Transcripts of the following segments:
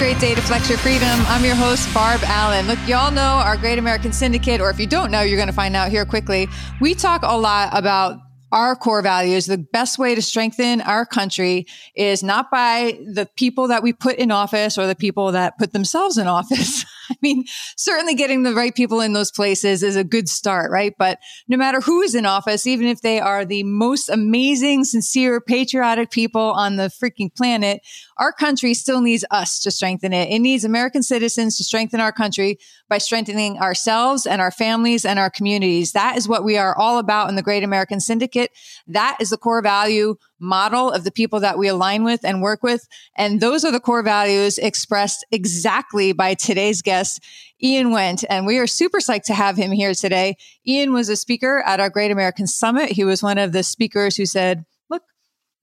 great day to flex your freedom. I'm your host, Barb Allen. Look, y'all know our Great American Syndicate, or if you don't know, you're going to find out here quickly. We talk a lot about our core values, the best way to strengthen our country is not by the people that we put in office or the people that put themselves in office. I mean, certainly getting the right people in those places is a good start, right? But no matter who is in office, even if they are the most amazing, sincere, patriotic people on the freaking planet, our country still needs us to strengthen it. It needs American citizens to strengthen our country by strengthening ourselves and our families and our communities. That is what we are all about in the Great American Syndicate. That is the core value model of the people that we align with and work with. And those are the core values expressed exactly by today's guest, Ian Went. And we are super psyched to have him here today. Ian was a speaker at our Great American Summit. He was one of the speakers who said, look,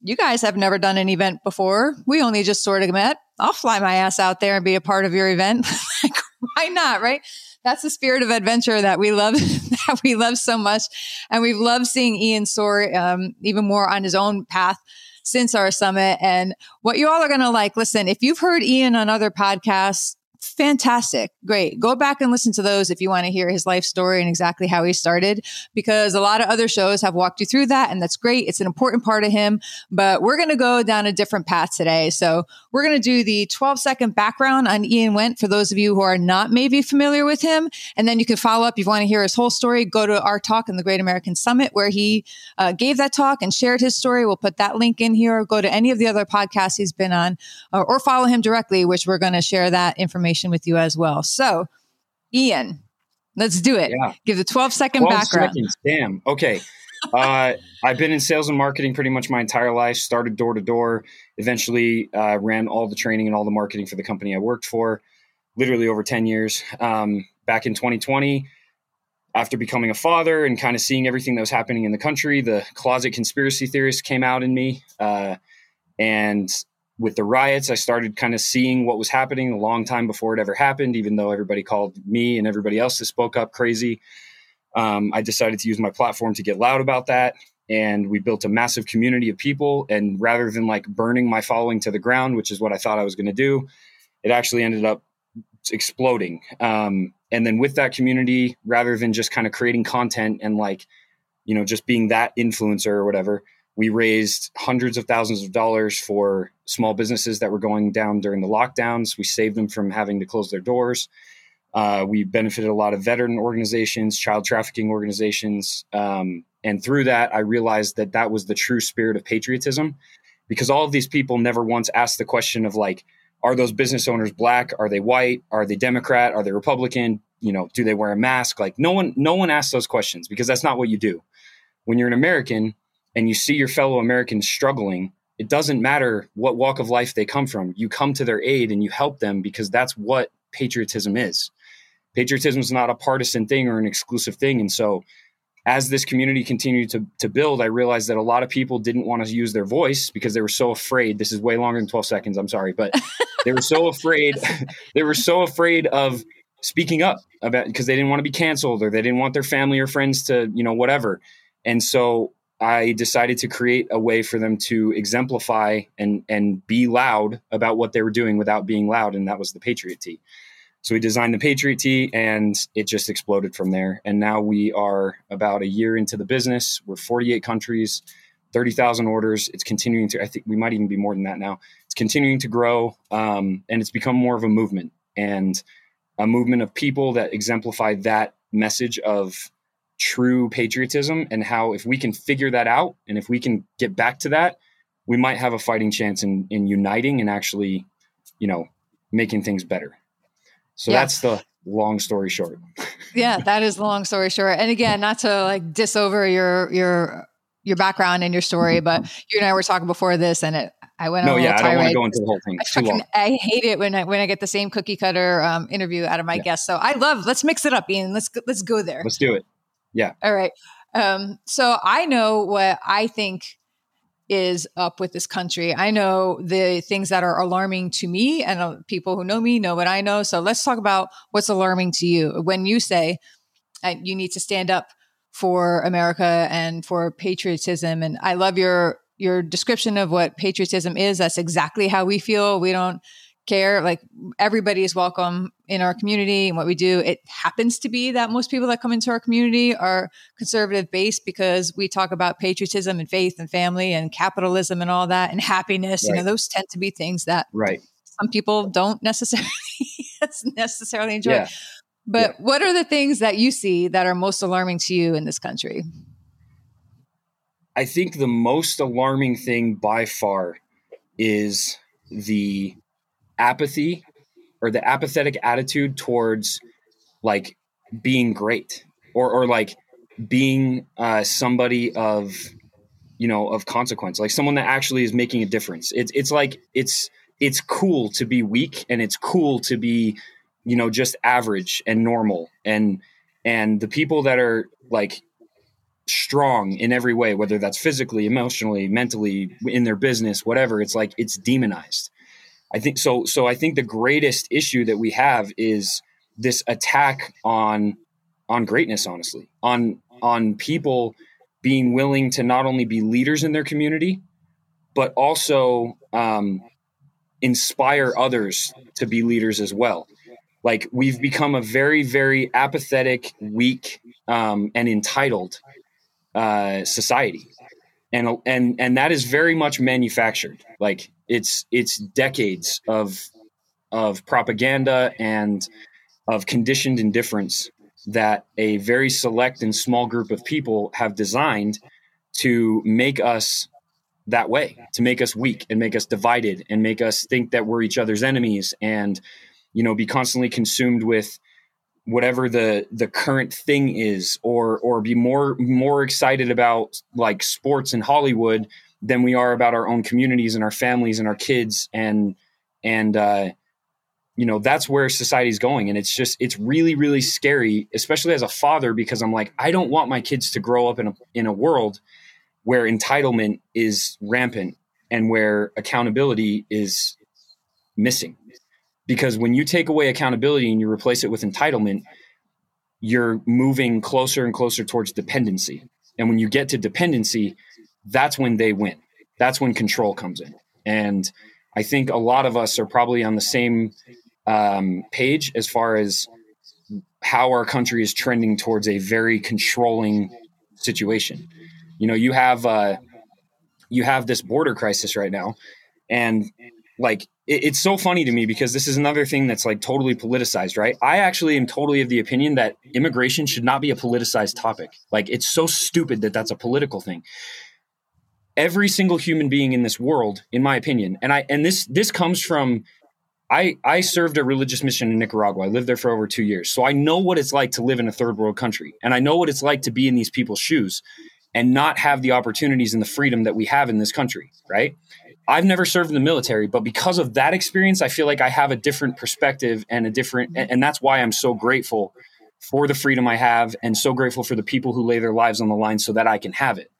you guys have never done an event before. We only just sort of met. I'll fly my ass out there and be a part of your event. like, why not? Right that's the spirit of adventure that we love that we love so much. And we've loved seeing ian soar um, even more on his own path since our summit. And what you all are going to like listen if you've heard ian on other podcasts fantastic. Great. Go back and listen to those if you want to hear his life story and exactly how he started, because a lot of other shows have walked you through that. And that's great. It's an important part of him, but we're going to go down a different path today. So we're going to do the 12 second background on Ian Went for those of you who are not maybe familiar with him. And then you can follow up. If you want to hear his whole story, go to our talk in the Great American Summit where he uh, gave that talk and shared his story. We'll put that link in here go to any of the other podcasts he's been on uh, or follow him directly, which we're going to share that information conversation with you as well. So, Ian, let's do it. Yeah. Give the 12 second 12 background. Seconds. Damn. Okay. uh, I've been in sales and marketing pretty much my entire life. Started door to door. Eventually, uh, ran all the training and all the marketing for the company I worked for. Literally over ten years. Um, back in 2020, after becoming a father and kind of seeing everything that was happening in the country, the closet conspiracy theorist came out in me, uh, and with the riots, I started kind of seeing what was happening a long time before it ever happened, even though everybody called me and everybody else that spoke up crazy. Um, I decided to use my platform to get loud about that. And we built a massive community of people. And rather than like burning my following to the ground, which is what I thought I was going to do, it actually ended up exploding. Um, and then with that community, rather than just kind of creating content and like, you know, just being that influencer or whatever, we raised hundreds of thousands of dollars for small businesses that were going down during the lockdowns. We saved them from having to close their doors. Uh, we benefited a lot of veteran organizations, child trafficking organizations. Um, and through that, I realized that that was the true spirit of patriotism because all of these people never once asked the question of like, are those business owners black? Are they white? Are they Democrat? Are they Republican? You know, do they wear a mask? Like no one, no one asks those questions because that's not what you do. When you're an American, and you see your fellow Americans struggling, it doesn't matter what walk of life they come from. You come to their aid and you help them because that's what patriotism is. Patriotism is not a partisan thing or an exclusive thing. And so, as this community continued to, to build, I realized that a lot of people didn't want to use their voice because they were so afraid. This is way longer than 12 seconds. I'm sorry, but they were so afraid. they were so afraid of speaking up about because they didn't want to be canceled or they didn't want their family or friends to, you know, whatever. And so I decided to create a way for them to exemplify and and be loud about what they were doing without being loud, and that was the Patriot Tee. So we designed the Patriot Tee, and it just exploded from there. And now we are about a year into the business. We're 48 countries, 30,000 orders. It's continuing to. I think we might even be more than that now. It's continuing to grow, um, and it's become more of a movement and a movement of people that exemplify that message of true patriotism and how if we can figure that out and if we can get back to that we might have a fighting chance in in uniting and actually you know making things better so yeah. that's the long story short yeah that is the long story short and again not to like diss over your your your background and your story but you and i were talking before this and it I went no, on yeah, I don't want to go into the whole thing. I, fucking, I hate it when I when I get the same cookie cutter um, interview out of my yeah. guests. So I love. Let's mix it up, Ian. Let's let's go there. Let's do it. Yeah. All right. Um, so I know what I think is up with this country. I know the things that are alarming to me, and uh, people who know me know what I know. So let's talk about what's alarming to you when you say uh, you need to stand up for America and for patriotism. And I love your your description of what patriotism is. That's exactly how we feel. We don't care. Like everybody is welcome in our community and what we do. It happens to be that most people that come into our community are conservative based because we talk about patriotism and faith and family and capitalism and all that and happiness. Right. You know, those tend to be things that right. some people don't necessarily necessarily enjoy. Yeah. But yeah. what are the things that you see that are most alarming to you in this country? I think the most alarming thing by far is the apathy or the apathetic attitude towards like being great or or like being uh, somebody of you know of consequence like someone that actually is making a difference. It's it's like it's it's cool to be weak and it's cool to be you know just average and normal and and the people that are like strong in every way whether that's physically emotionally mentally in their business whatever it's like it's demonized i think so so i think the greatest issue that we have is this attack on on greatness honestly on on people being willing to not only be leaders in their community but also um, inspire others to be leaders as well. Like we've become a very very apathetic weak um, and entitled uh, society and and and that is very much manufactured. Like it's it's decades of of propaganda and of conditioned indifference that a very select and small group of people have designed to make us that way to make us weak and make us divided and make us think that we're each other's enemies and you know be constantly consumed with whatever the the current thing is or or be more more excited about like sports in Hollywood than we are about our own communities and our families and our kids. And and uh you know that's where society's going. And it's just it's really really scary especially as a father because i'm like i don't want my kids to grow up in a in a world where entitlement is rampant and where accountability is missing because when you take away accountability and you replace it with entitlement you're moving closer and closer towards dependency. And when you get to dependency that's when they win. That's when control comes in. And i think a lot of us are probably on the same um, page as far as how our country is trending towards a very controlling situation. You know you have uh, you have this border crisis right now and like it, it's so funny to me because this is another thing that's like totally politicized, right? I actually am totally of the opinion that immigration should not be a politicized topic. Like it's so stupid that that's a political thing. Every single human being in this world, in my opinion, and I and this this comes from I, I served a religious mission in Nicaragua. I lived there for over two years. So I know what it's like to live in a third world country. And I know what it's like to be in these people's shoes and not have the opportunities and the freedom that we have in this country, right? I've never served in the military, but because of that experience, I feel like I have a different perspective and a different, and that's why I'm so grateful for the freedom I have and so grateful for the people who lay their lives on the line so that I can have it.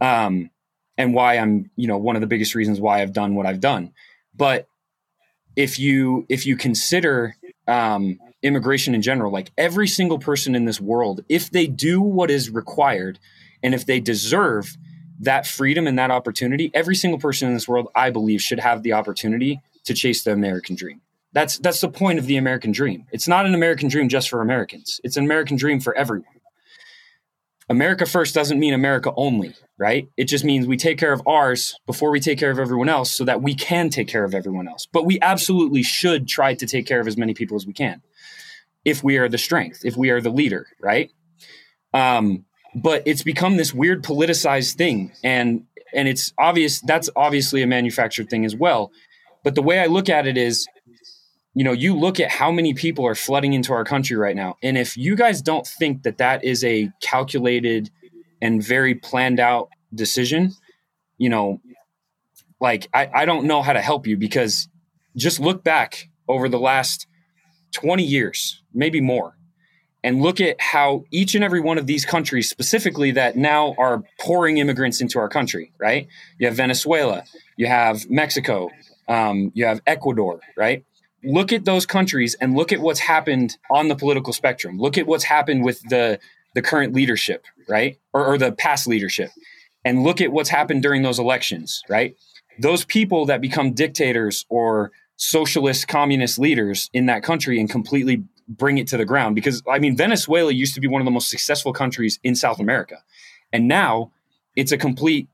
Um, and why I'm, you know, one of the biggest reasons why I've done what I've done. But if you if you consider um, immigration in general, like every single person in this world, if they do what is required and if they deserve that freedom and that opportunity, every single person in this world, I believe, should have the opportunity to chase the American dream. That's that's the point of the American dream. It's not an American dream just for Americans. It's an American dream for everyone. America first doesn't mean America only, right? It just means we take care of ours before we take care of everyone else so that we can take care of everyone else. But we absolutely should try to take care of as many people as we can if we are the strength, if we are the leader, right? Um, but it's become this weird politicized thing. And and it's obvious that's obviously a manufactured thing as well. But the way i look at it is you know you look at how many people are flooding into our country right now. And if you guys don't think that that is a calculated and very planned out decision you know like i, I don't know how to help you because just look back over the last 20 years maybe more and look at how each and every one of these countries, specifically that now are pouring immigrants into our country, right? You have Venezuela, you have Mexico, um, you have Ecuador, right? Look at those countries and look at what's happened on the political spectrum. Look at what's happened with the the current leadership, right, or, or the past leadership, and look at what's happened during those elections, right? Those people that become dictators or socialist communist leaders in that country and completely bring it to the ground. Because i mean venezuela used to be one of the most successful countries in south america. And now it's a complete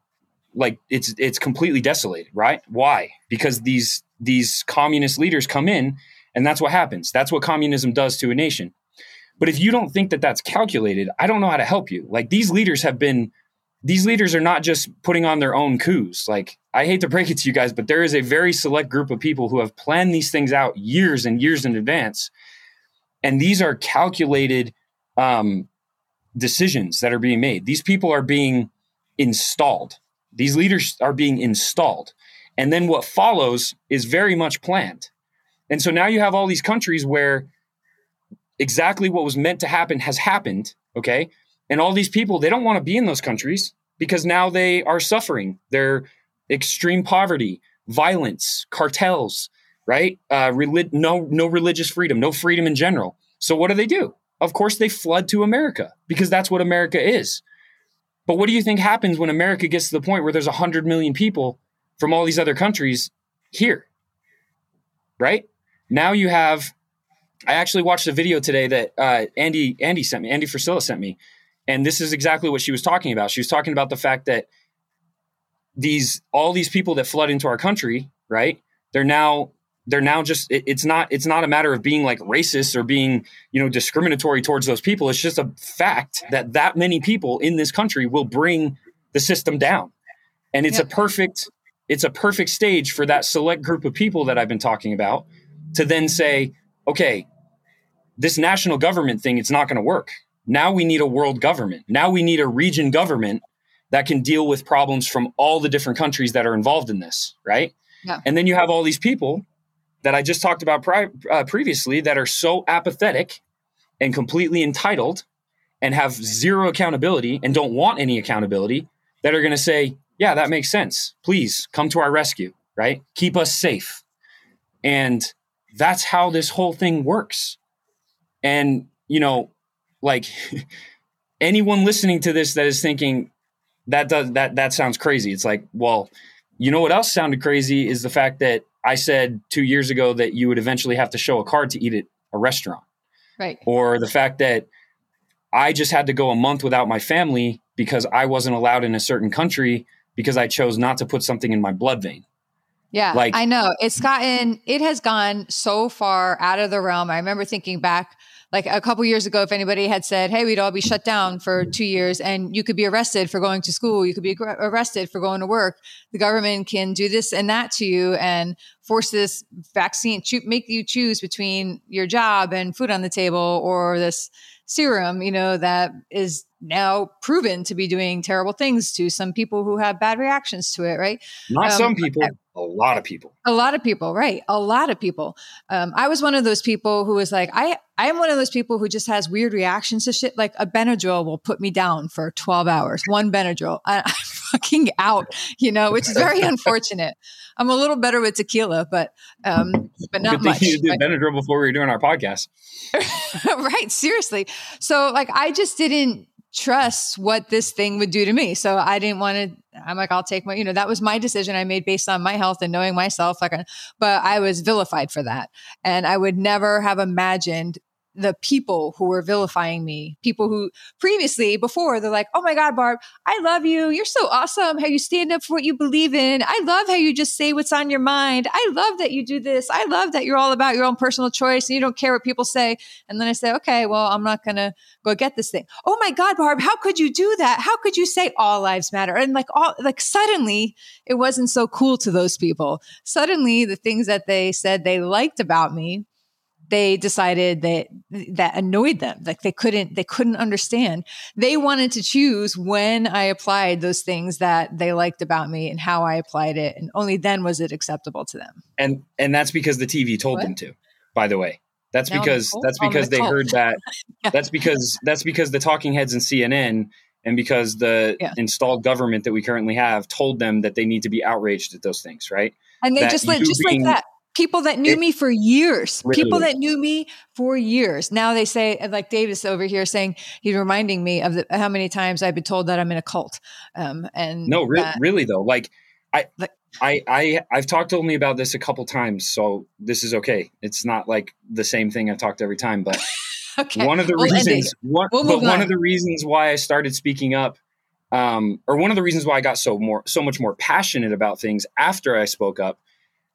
like it's it's completely desolated right? Why? Because these these communist leaders come in and that's what happens. That's what communism does to a nation. But if you don't think that that's calculated i don't know how to help you. Like these leaders have been these leaders are not just putting on their own coups. Like, I hate to break it to you guys, but there is a very select group of people who have planned these things out years and years in advance. And these are calculated um, decisions that are being made. These people are being installed, these leaders are being installed. And then what follows is very much planned. And so now you have all these countries where exactly what was meant to happen has happened. Okay. And all these people, they don't want to be in those countries because now they are suffering. They're extreme poverty, violence, cartels, right? Uh, relig- no, no religious freedom, no freedom in general. So what do they do? Of course, they flood to America because that's what America is. But what do you think happens when America gets to the point where there's 100 million people from all these other countries here? Right? Now you have I actually watched a video today that uh, Andy Andy sent me, Andy Frisella sent me, and this is exactly what she was talking about. She was talking about the fact that these all these people that flood into our country, right? They're now they're now just it, it's not it's not a matter of being like racist or being you know discriminatory towards those people. It's just a fact that that many people in this country will bring the system down, and it's yep. a perfect it's a perfect stage for that select group of people that I've been talking about to then say, okay, this national government thing, it's not going to work now we need a world government. Now we need a region government that can deal with problems from all the different countries that are involved in this, right? Yeah. And then you have all these people that I just talked about pri- uh, previously that are so apathetic and completely entitled and have zero accountability and don't want any accountability that are going to say, yeah, that makes sense. Please come to our rescue, right? Keep us safe. And that's how this whole thing works. And, you know, like anyone listening to this that is thinking that does that that sounds crazy. It's like, well, you know what else sounded crazy is the fact that I said two years ago that you would eventually have to show a card to eat at a restaurant. Right. Or the fact that I just had to go a month without my family because I wasn't allowed in a certain country because I chose not to put something in my blood vein. Yeah, like I know it's gotten it has gone so far out of the realm. I remember thinking back like a couple years ago, if anybody had said, Hey, we'd all be shut down for two years and you could be arrested for going to school, you could be arrested for going to work. The government can do this and that to you and force this vaccine, make you choose between your job and food on the table or this serum, you know, that is now proven to be doing terrible things to some people who have bad reactions to it, right? Not um, some people, a lot of people. A lot of people, right? A lot of people. Um, I was one of those people who was like, I, I am one of those people who just has weird reactions to shit. Like a Benadryl will put me down for 12 hours. One Benadryl, I, I'm fucking out, you know, which is very unfortunate. I'm a little better with tequila, but um, but not Good much. You did Benadryl before we were doing our podcast, right? Seriously. So like, I just didn't trust what this thing would do to me. So I didn't want to, I'm like, I'll take my, you know, that was my decision I made based on my health and knowing myself. Like, uh, but I was vilified for that. And I would never have imagined the people who were vilifying me, people who previously, before, they're like, oh my God, Barb, I love you. You're so awesome how you stand up for what you believe in. I love how you just say what's on your mind. I love that you do this. I love that you're all about your own personal choice and you don't care what people say. And then I say, okay, well, I'm not going to go get this thing. Oh my God, Barb, how could you do that? How could you say all lives matter? And like, all, like suddenly it wasn't so cool to those people. Suddenly the things that they said they liked about me they decided that that annoyed them. Like they couldn't they couldn't understand. They wanted to choose when i applied those things that they liked about me and how i applied it and only then was it acceptable to them. And and that's because the tv told what? them to by the way. That's now because that's oh, because they heard that yeah. that's because that's because the talking heads and cnn and because the yeah. installed government that we currently have told them that they need to be outraged at those things right? And they that just let just being, like that people that knew it, me for years really? people that knew me for years now they say like davis over here saying he's reminding me of the, how many times i've been told that i'm in a cult um, and no re- really though like i like, I, I I've talked only about this a couple times, so this is okay. It's not like the same thing I've talked every time, but okay. one of the we'll reasons one, we'll but one of the reasons why I started speaking up um, or one of the reasons why I got so more so much more passionate about things after I spoke up.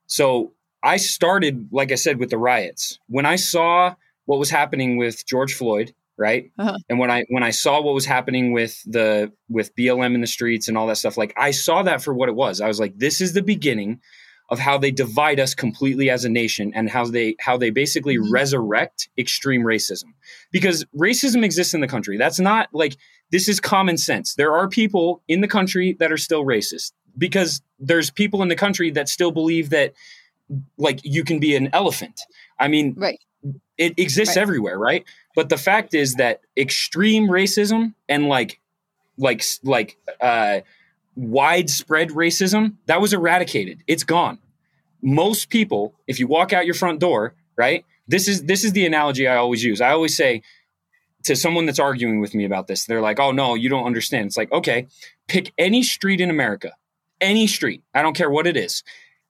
So I started, like I said, with the riots. When I saw what was happening with George Floyd, right, uh-huh. and when I when I saw what was happening with the with BLM in the streets and all that stuff, like I saw that for what it was. I was like, this is the beginning of how they divide us completely as a nation and how they how they basically mm-hmm. resurrect extreme racism because racism exists in the country that's not like this is common sense there are people in the country that are still racist because there's people in the country that still believe that like you can be an elephant. I mean right. it exists right. everywhere right? But the fact is that extreme racism and like like like uh widespread racism that was eradicated. It's gone. Most people if you walk out your front door right this is this is the analogy i always use. I always say to someone that's arguing with me about this they're like oh no you don't understand. It's like okay pick any street in america any street i don't care what it is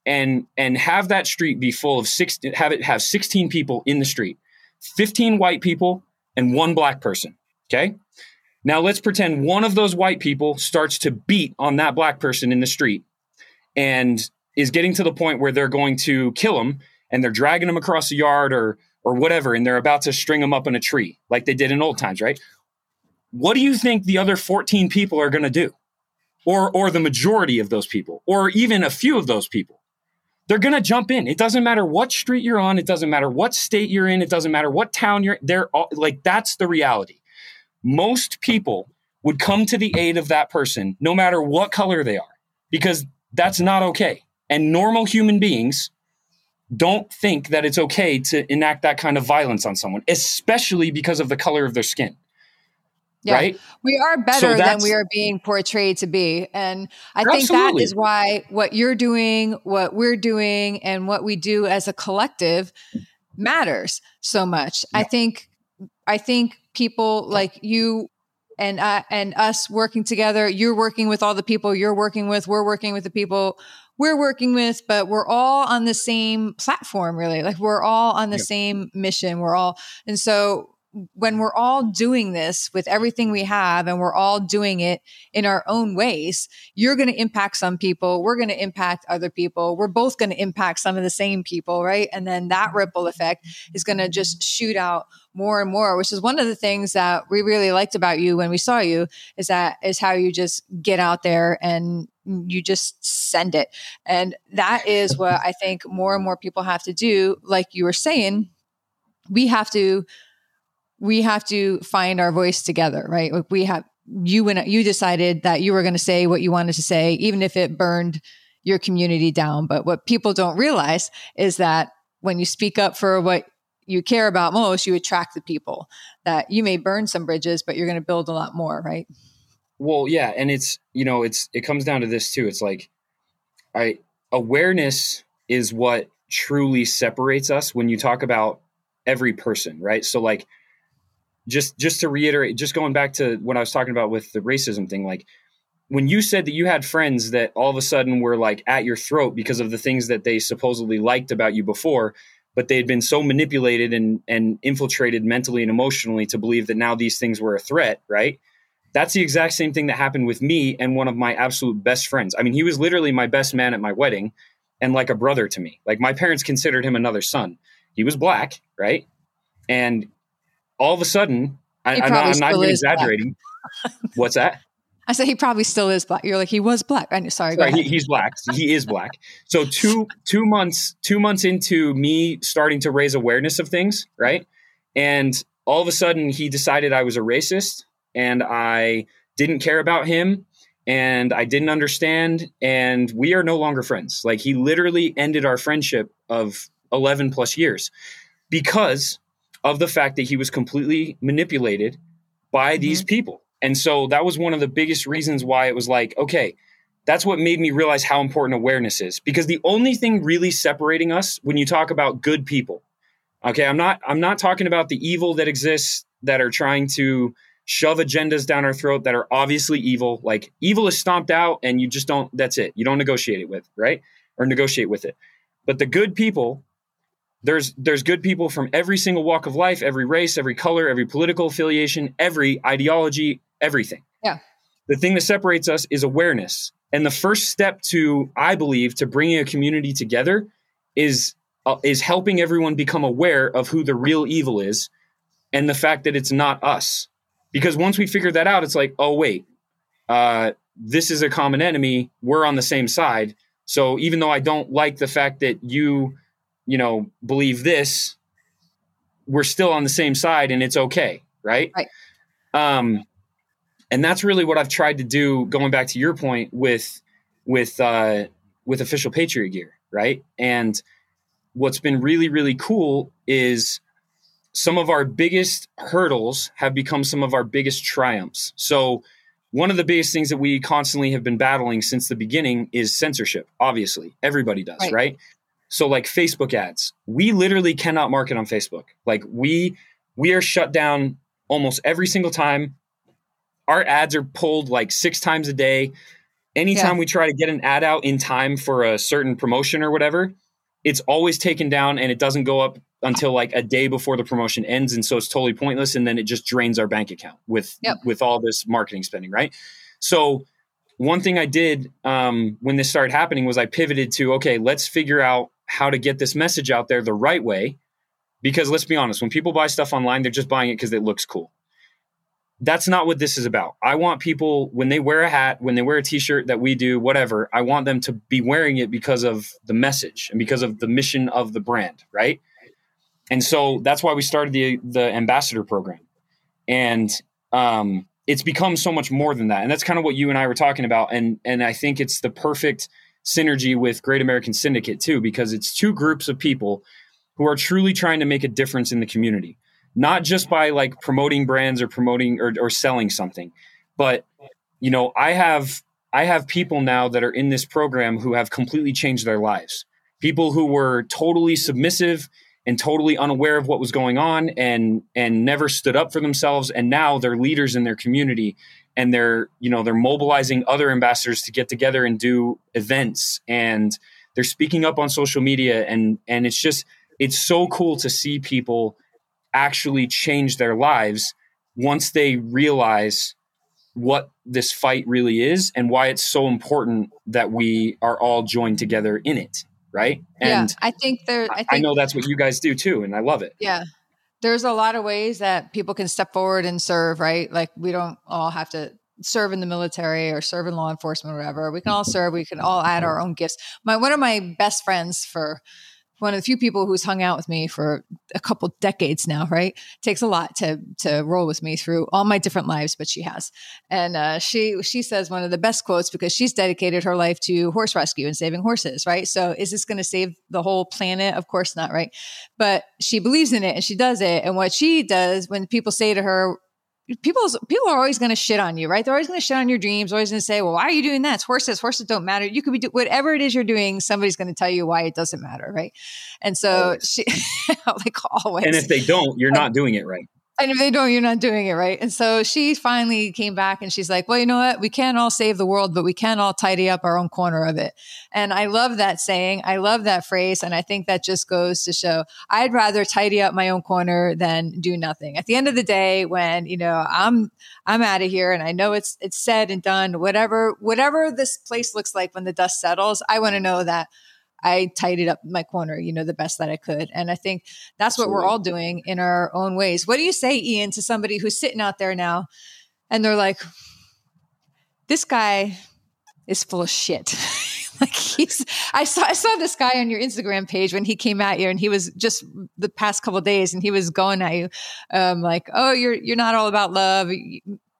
and and have that street be full of six have it have 16 people in the street 15 white people and one black person okay now let's pretend one of those white people starts to beat on that black person in the street and is getting to the point where they're going to kill him and they're dragging him across the yard or or whatever and they're about to string him up in a tree like they did in old times, right? What do you think the other 14 people are going to do? Or or the majority of those people or even a few of those people? They're going to jump in. It doesn't matter what street you're on, it doesn't matter what state you're in, it doesn't matter what town you're they're all, like that's the reality most people would come to the aid of that person no matter what color they are because that's not okay. And normal human beings don't think that it's okay to enact that kind of violence on someone, especially because of the color of their skin. Yeah. Right? We are better so than we are being portrayed to be. And I absolutely. think that is why what you're doing, what we're doing, and what we do as a collective matters so much. Yeah. I think I think people like you and uh, and us working together. You're working with all the people you're working with. We're working with the people we're working with, but we're all on the same platform, really. Like we're all on the same mission. We're all, and so when we're all doing this with everything we have and we're all doing it in our own ways, you're going to impact some people. We're going to impact other people. We're both going to impact some of the same people, right? And then that ripple effect is going to just shoot out more and more, which is one of the things that we really liked about you when we saw you is that is how you just get out there and you just send it. And that is what I think more and more people have to do. Like you were saying, we have to we have to find our voice together, right? Like we have you and you decided that you were going to say what you wanted to say, even if it burned your community down. But what people don't realize is that when you speak up for what you care about most, you attract the people that you may burn some bridges, but you're going to build a lot more, right? Well, yeah, and it's you know it's it comes down to this too. It's like, I awareness is what truly separates us when you talk about every person, right? So like just just to reiterate, just going back to what I was talking about with the racism thing, like when you said that you had friends that all of a sudden were like at your throat because of the things that they supposedly liked about you before, but they had been so manipulated and and infiltrated mentally and emotionally to believe that now these things were a threat, right? That's the exact same thing that happened with me and one of my absolute best friends. I mean, he was literally my best man at my wedding and like a brother to me. Like my parents considered him another son. He was black, right? And all of a sudden, I, am not, I'm not even exaggerating. What's that? I said he probably still is black. You're like he was black. I sorry. sorry he, he's black. He is black. So two two months two months into me starting to raise awareness of things, right? And all of a sudden, he decided I was a racist, and I didn't care about him, and I didn't understand, and we are no longer friends. Like he literally ended our friendship of eleven plus years because of the fact that he was completely manipulated by mm-hmm. these people. And so that was one of the biggest reasons why it was like, okay, that's what made me realize how important awareness is because the only thing really separating us when you talk about good people okay i'm not i'm not talking about the evil that exists that are trying to shove agendas down our throat that are obviously evil. Like evil is stomped out and you just don't, that's it. You don't negotiate it with, right? Or negotiate with it. But the good people, there's there's good people from every single walk of life, every race, every color, every political affiliation, every ideology, everything. Yeah. The thing that separates us is awareness. And the first step to, I believe, to bringing a community together is uh, is helping everyone become aware of who the real evil is and the fact that it's not us because once we figure that out, it's like, oh, wait, uh, this is a common enemy. We're on the same side. So even though I don't like the fact that you, you know, believe this, we're still on the same side and it's okay. Right. Right. Um, and that's really what I've tried to do. Going back to your point with, with, uh, with official Patriot gear. Right. And what's been really, really cool is, some of our biggest hurdles have become some of our biggest triumphs. So, one of the biggest things that we constantly have been battling since the beginning is censorship. Obviously, everybody does, right? right? So, like Facebook ads, we literally cannot market on Facebook. Like we we are shut down almost every single time. Our ads are pulled like six times a day. Anytime yeah. we try to get an ad out in time for a certain promotion or whatever, it's always taken down and it doesn't go up until like a day before the promotion ends and so it's totally pointless and then it just drains our bank account with yep. with all this marketing spending right so one thing i did um, when this started happening was i pivoted to okay let's figure out how to get this message out there the right way because let's be honest when people buy stuff online they're just buying it because it looks cool that's not what this is about. I want people when they wear a hat, when they wear a t-shirt that we do, whatever, I want them to be wearing it because of the message and because of the mission of the brand, right? And so that's why we started the the ambassador program. And um, it's become so much more than that. And that's kind of what you and I were talking about and and I think it's the perfect synergy with Great American Syndicate too because it's two groups of people who are truly trying to make a difference in the community not just by like promoting brands or promoting or, or selling something, but you know, I have I have people now that are in this program who have completely changed their lives. People who were totally submissive and totally unaware of what was going on and and never stood up for themselves and now they're leaders in their community and they're you know they're mobilizing other ambassadors to get together and do events. And they're speaking up on social media. And and it's just it's so cool to see people actually change their lives once they realize what this fight really is and why it's so important that we are all joined together in it right? And yeah, i think there I, think, I know that's what you guys do too and i love it. Yeah there's a lot of ways that people can step forward and serve right? Like we don't all have to serve in the military or serve in law enforcement or whatever. We can all serve. We can all add our own gifts. My one of my best friends for one of the few people who's hung out with me for a couple decades now, right? Takes a lot to to roll with me through all my different lives, but she has. And uh, she she says one of the best quotes because she's dedicated her life to horse rescue and saving horses, right? So is this going to save the whole planet? Of course not, right? But she believes in it and she does it. And what she does when people say to her, people people are always going to shit on you, right? They're always going to shit on your dreams. Always going to say, "Well, why are you doing that? It's horses. Horses don't matter." You could be do- whatever it is you're doing. Somebody's going to tell you why it doesn't matter, right? And so always. she, like always. And if they don't, you're not doing it right and if they don't, you're not doing it right. And so she finally came back and she's like, well, you know what? We can't all save the world, but we can all tidy up our own corner of it. And I love that saying. I love that phrase. And I think that just goes to show I'd rather tidy up my own corner than do nothing. At the end of the day, when, you know, I'm, I'm out of here and I know it's, it's said and done, whatever, whatever this place looks like when the dust settles, I want to know that I tidied up my corner, you know, the best that I could. And I think that's Absolutely. what we're all doing in our own ways. What do you say, Ian, to somebody who's sitting out there now and they're like, this guy is full of shit. like he's I saw I saw this guy on your Instagram page when he came at you and he was just the past couple days and he was going at you um like oh you're you're not all about love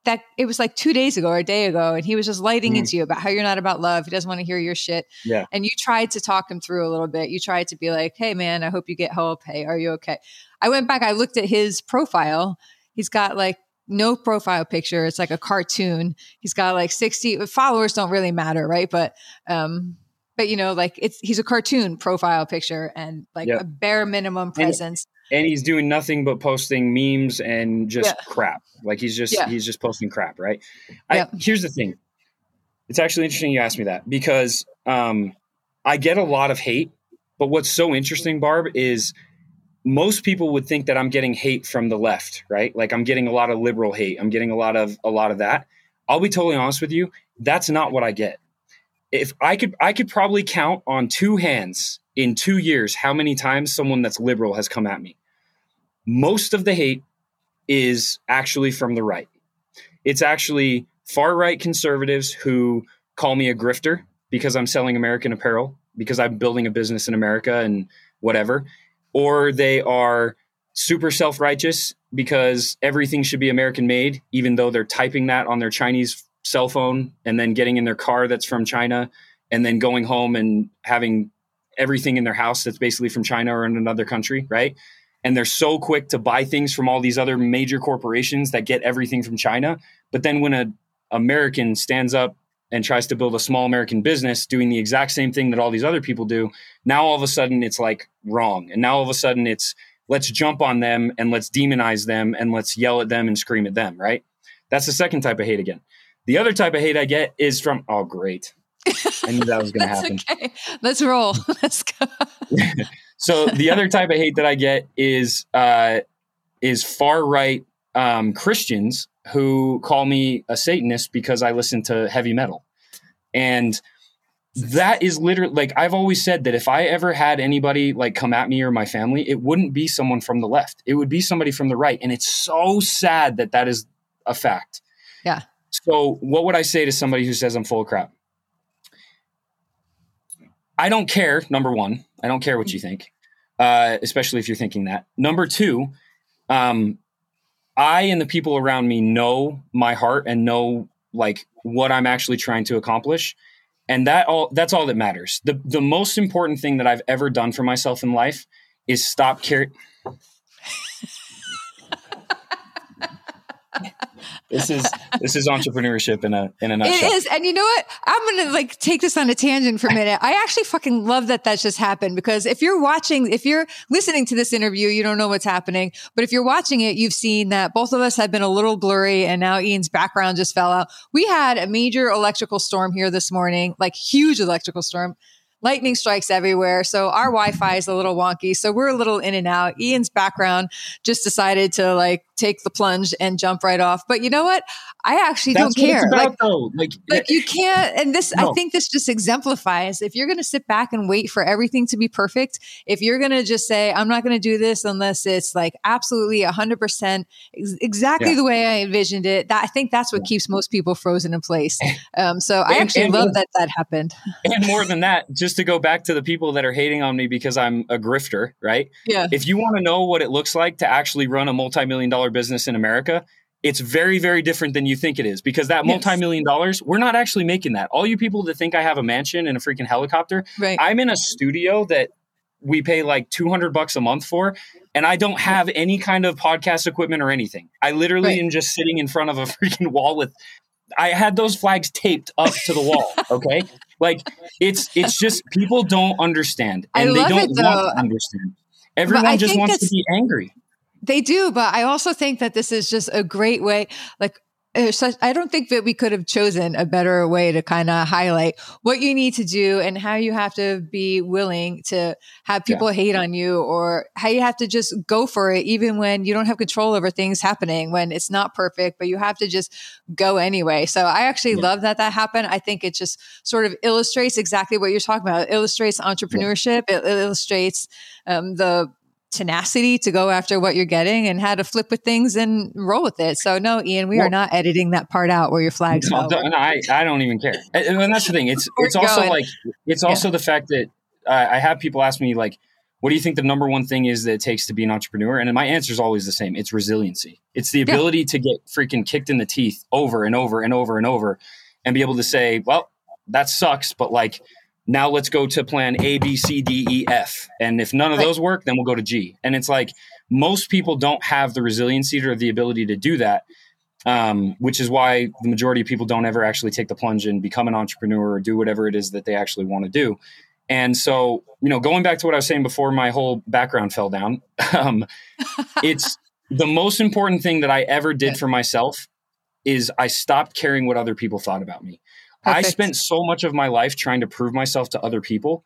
that it was like two days ago or a day ago, and he was just lighting mm. into you about how you're not about love. He doesn't want to hear your shit. Yeah. And you tried to talk him through a little bit. You tried to be like, hey, man, I hope you get help. Hey, are you okay? I went back, I looked at his profile. He's got like no profile picture. It's like a cartoon. He's got like 60 followers don't really matter, right? But um but you know, like it's he's a cartoon profile picture and like a bare minimum presence. And he's doing nothing but posting memes and just Yeah. crap. Like he's just Yeah. he's just posting crap, right? Yeah. I, here's the thing. It's actually interesting you asked me that because um, I get a lot of hate, but what's so interesting, Barb, is most people would think that I'm getting hate from the left, right? Like I'm getting a lot of liberal hate. I'm getting a lot of a lot of that. I'll be totally honest with you. That's not what I get. If I could, I could probably count on two hands in two years how many times someone that's liberal has come at me. Most of the hate is actually from the right. It's actually far right conservatives who call me a grifter because I'm selling American apparel, because I'm building a business in America and whatever. Or they are super self righteous because everything should be American made, even though they're typing that on their Chinese cell phone and then getting in their car that's from China and then going home and having everything in their house that's basically from China or in another country, right? And they're so quick to buy things from all these other major corporations that get everything from China. But then when an American stands up and tries to build a small American business doing the exact same thing that all these other people do, now all of a sudden it's like wrong. And now all of a sudden it's let's jump on them and let's demonize them and let's yell at them and scream at them, right? That's the second type of hate again. The other type of hate I get is from, oh, great. I knew that was going to That's happen. okay. Let's roll. Let's go. So the other type of hate that I get is uh, is far right um, Christians who call me a Satanist because I listen to heavy metal, and that is literally like I've always said that if I ever had anybody like come at me or my family, it wouldn't be someone from the left. It would be somebody from the right, and it's so sad that that is a fact. Yeah. So what would I say to somebody who says I'm full of crap? I don't care. Number one, I don't care what you think, uh, especially if you're thinking that. Number two, um, I and the people around me know my heart and know like what I'm actually trying to accomplish, and that all that's all that matters. the The most important thing that I've ever done for myself in life is stop caring. This is this is entrepreneurship in a in a nutshell. is. And you know what? I'm going to like take this on a tangent for a minute. I actually fucking love that that just happened because if you're watching, if you're listening to this interview, you don't know what's happening. But if you're watching it, you've seen that both of us have been a little blurry and now Ian's background just fell out. We had a major electrical storm here this morning, like huge electrical storm. Lightning strikes everywhere. So our Wi-Fi is a little wonky. So we're a little in and out. Ian's background just decided to like take the plunge and jump right off. But you know what? I actually That's don't care. it's Like, about, though. Like, like you can't and this i think this just exemplifies if you're going to sit back and wait for everything to be perfect if you're going to just say i'm not going to do this unless it's like absolutely 100% ex- exactly Yeah. the way i envisioned it that i think that's what keeps most people frozen in place um, so i actually and- love that that happened and more than that, just to go back to the people that are hating on me because I'm a grifter, right? yeah If you want to know what it looks like to actually run a multi-million dollar business in America, it's very, very different than you think it is because that Yes. multi-million dollars, we're not actually making that. All you people that think I have a mansion and a freaking helicopter, right I'm in a studio that we pay like 200 bucks a month for and I don't have any kind of podcast equipment or anything. I literally Right. am just sitting in front of a freaking wall with I had those flags taped up to the wall, okay? like it's it's just people don't understand and they don't it, want to understand. Everyone just wants to be angry. They do, but I also think that this is just a great way. Like, such, I don't think that we could have chosen a better way to kind of highlight what you need to do and how you have to be willing to have people hate on you or how you have to just go for it, even when you don't have control over things happening, when it's not perfect, but you have to just go anyway. So I actually Yeah. love that that happened. I think it just sort of illustrates exactly what you're talking about. It illustrates entrepreneurship. It, it illustrates um, the tenacity to go after what you're getting and how to flip with things and roll with it. So no, Ian, we Well- are not editing that part out where your flags No, no, I, I don't even care. And, and that's the thing. It's it's also going. like it's also the fact that uh, I have people ask me like, what do you think the number one thing is that it takes to be an entrepreneur? And my answer is always the same. It's resiliency. It's the Yeah. ability to get freaking kicked in the teeth over and over and over and over and be able to say, well, that sucks, but like now let's go to plan A, B, C, D, E, F. And if none of those work, then we'll go to G. And it's like most people don't have the resiliency or the ability to do that um, which is why the majority of people don't ever actually take the plunge and become an entrepreneur or do whatever it is that they actually want to do. And so, you know, going back to what I was saying before my whole background fell down, um, it's the most important thing that I ever did for myself is I stopped caring what other people thought about me. Perfect. I spent so much of my life trying to prove myself to other people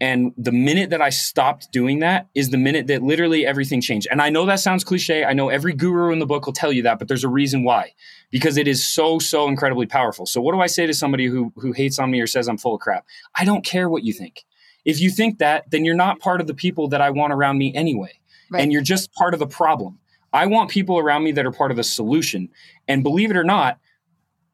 and the minute that I stopped doing that is the minute that literally everything changed. And I know that sounds cliche. I know every guru in the book will tell you that, but there's a reason why. Because it is so, so incredibly powerful. So what do I say to somebody who who hates on me or says I'm full of crap? I don't care what you think. If you think that, then you're not part of the people that I want around me anyway. Right. And you're just part of the problem. I want people around me that are part of the solution. And believe it or not,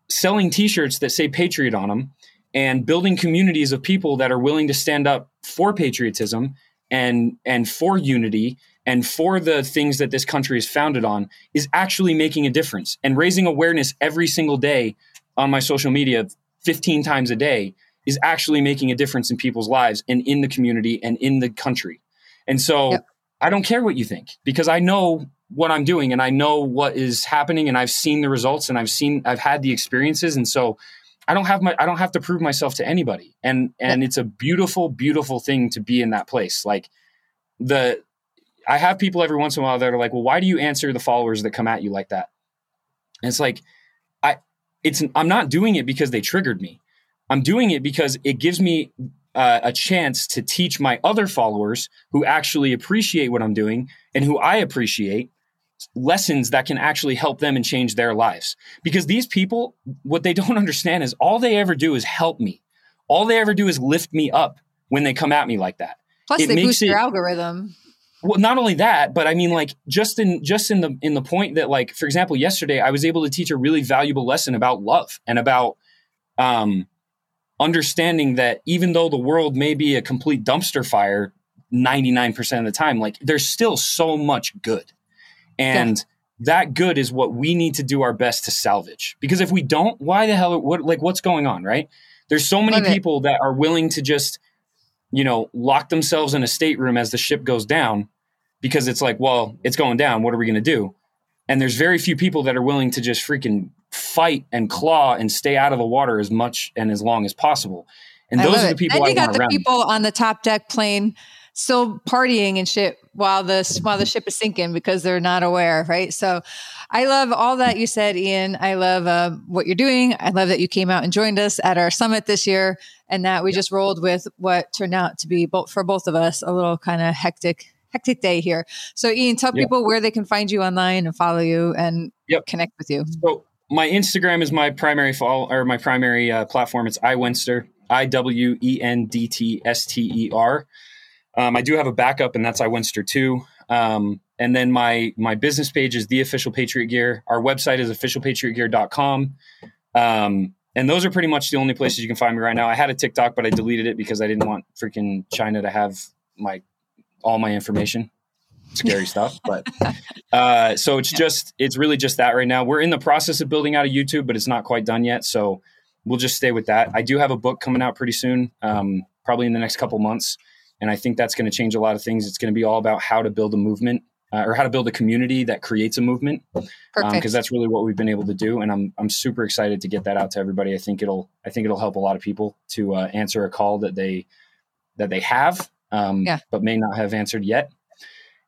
selling t-shirts that say patriot on them and building communities of people that are willing to stand up for patriotism and and for unity and for the things that this country is founded on is actually making a difference and raising awareness every single day on my social media 15 times a day is actually making a difference in people's lives and in the community and in the country and so yep. i don't care what you think because i know what i'm doing and i know what is happening and i've seen the results and i've seen i've had the experiences and so I don't have my I don't have to prove myself to anybody. And and it's a beautiful, beautiful thing to be in that place. Like the I have people every once in a while that are like, well, why do you answer the followers that come at you like that? And it's like, I it's I'm not doing it because they triggered me. I'm doing it because it gives me uh, a chance to teach my other followers who actually appreciate what I'm doing and who I appreciate lessons that can actually help them and change their lives. Because these people, what they don't understand is all they ever do is help me. All they ever do is lift me up when they come at me like that. Plus, it they boost it, your algorithm. Well, not only that, but I mean, like, just in just in the in the point that, like, for example, yesterday I was able to teach a really valuable lesson about love and about um, understanding that even though the world may be a complete dumpster fire 99% of the time, like, there's still so much good and yeah. that good is what we need to do our best to salvage. Because if we don't, why the hell, what, like, what's going on, right? There's so many people that are willing to just, you know, lock themselves in a stateroom as the ship goes down because it's like, well, it's going down. What are we going to do? And there's very few people that are willing to just freaking fight and claw and stay out of the water as much and as long as possible. And those are the people I, I got the people on the top deck plane still partying and shit while the while the ship is sinking because they're not aware, right? So, I love all that you said, Ian. I love uh, what you're doing. I love that you came out and joined us at our summit this year, and that we just rolled with what turned out to be both for both of us a little kind of hectic hectic day here. So, Ian, tell people where they can find you online and follow you and yep. connect with you. So, my Instagram is my primary follow or my primary uh, platform. It's iWendtster, I W E N D T S T E R. Um, I do have a backup, and that's iWendtster too. Um, and then my my business page is the official Patriot Gear. Our website is officialpatriotgear.com. Um, and those are pretty much the only places you can find me right now. I had a TikTok, but I deleted it because I didn't want freaking China to have my all my information. Scary stuff, but uh, so it's just it's really just that right now. We're in the process of building out a YouTube, but it's not quite done yet. So we'll just stay with that. I do have a book coming out pretty soon, um, probably in the next couple months. And I think that's going to change a lot of things. It's going to be all about how to build a movement uh, or how to build a community that creates a movement. Because um, that's really what we've been able to do. And I'm, I'm super excited to get that out to everybody. I think it'll, I think it'll help a lot of people to uh, answer a call that they, that they have, um, yeah. but may not have answered yet.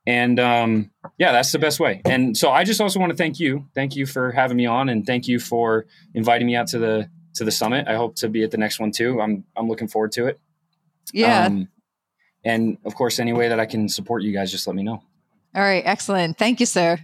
And um, yeah, that's the best way. And so I just also want to thank you. Thank you for having me on and thank you for inviting me out to the, to the summit. I hope to be at the next one too. I'm, I'm looking forward to it. Yeah. And of course, any way that I can support you guys, just let me know. All right. Excellent. Thank you, sir.